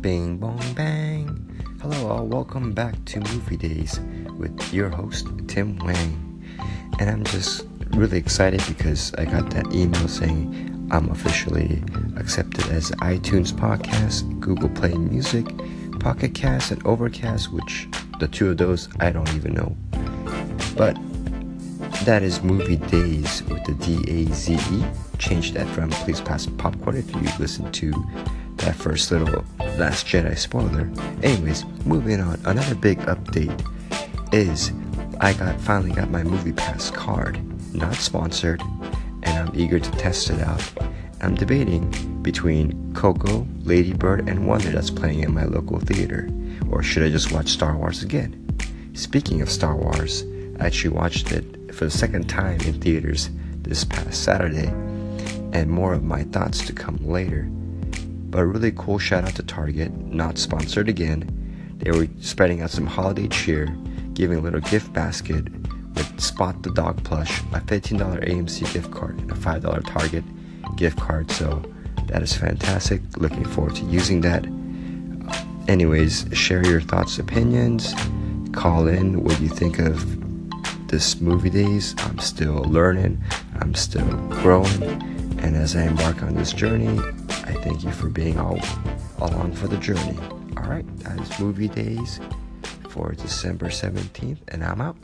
Bing bong bang. Hello, all. Welcome back to Movie Days with your host, Tim Wang. And I'm just really excited because I got that email saying I'm officially accepted as iTunes Podcast, Google Play Music, Pocket Cast, and Overcast, which the two of those I don't even know. But that is Movie Days with the D A Z E. Change that from Please Pass Popcorn if you listen to that first little Last Jedi spoiler. Anyways, moving on. Another big update is I got finally got my Movie Pass card. Not sponsored, and I'm eager to test it out. I'm debating between Coco, Lady Bird, and Wonder that's playing in my local theater. Or should I just watch Star Wars again? Speaking of Star Wars, I actually watched it for the second time in theaters this past Saturday, and more of my thoughts to come later. But a really cool shout out to Target, not sponsored again. They were spreading out some holiday cheer, giving a little gift basket with Spot the Dog plush, a $15 AMC gift card, and a $5 Target gift card. So that is fantastic. Looking forward to using that. Anyways, share your thoughts, opinions. Call in what you think of this movie days. I'm still learning, I'm still growing, and as I embark on this journey, thank you for being all along for the journey. All right, that is movie days for December 17th, and I'm out.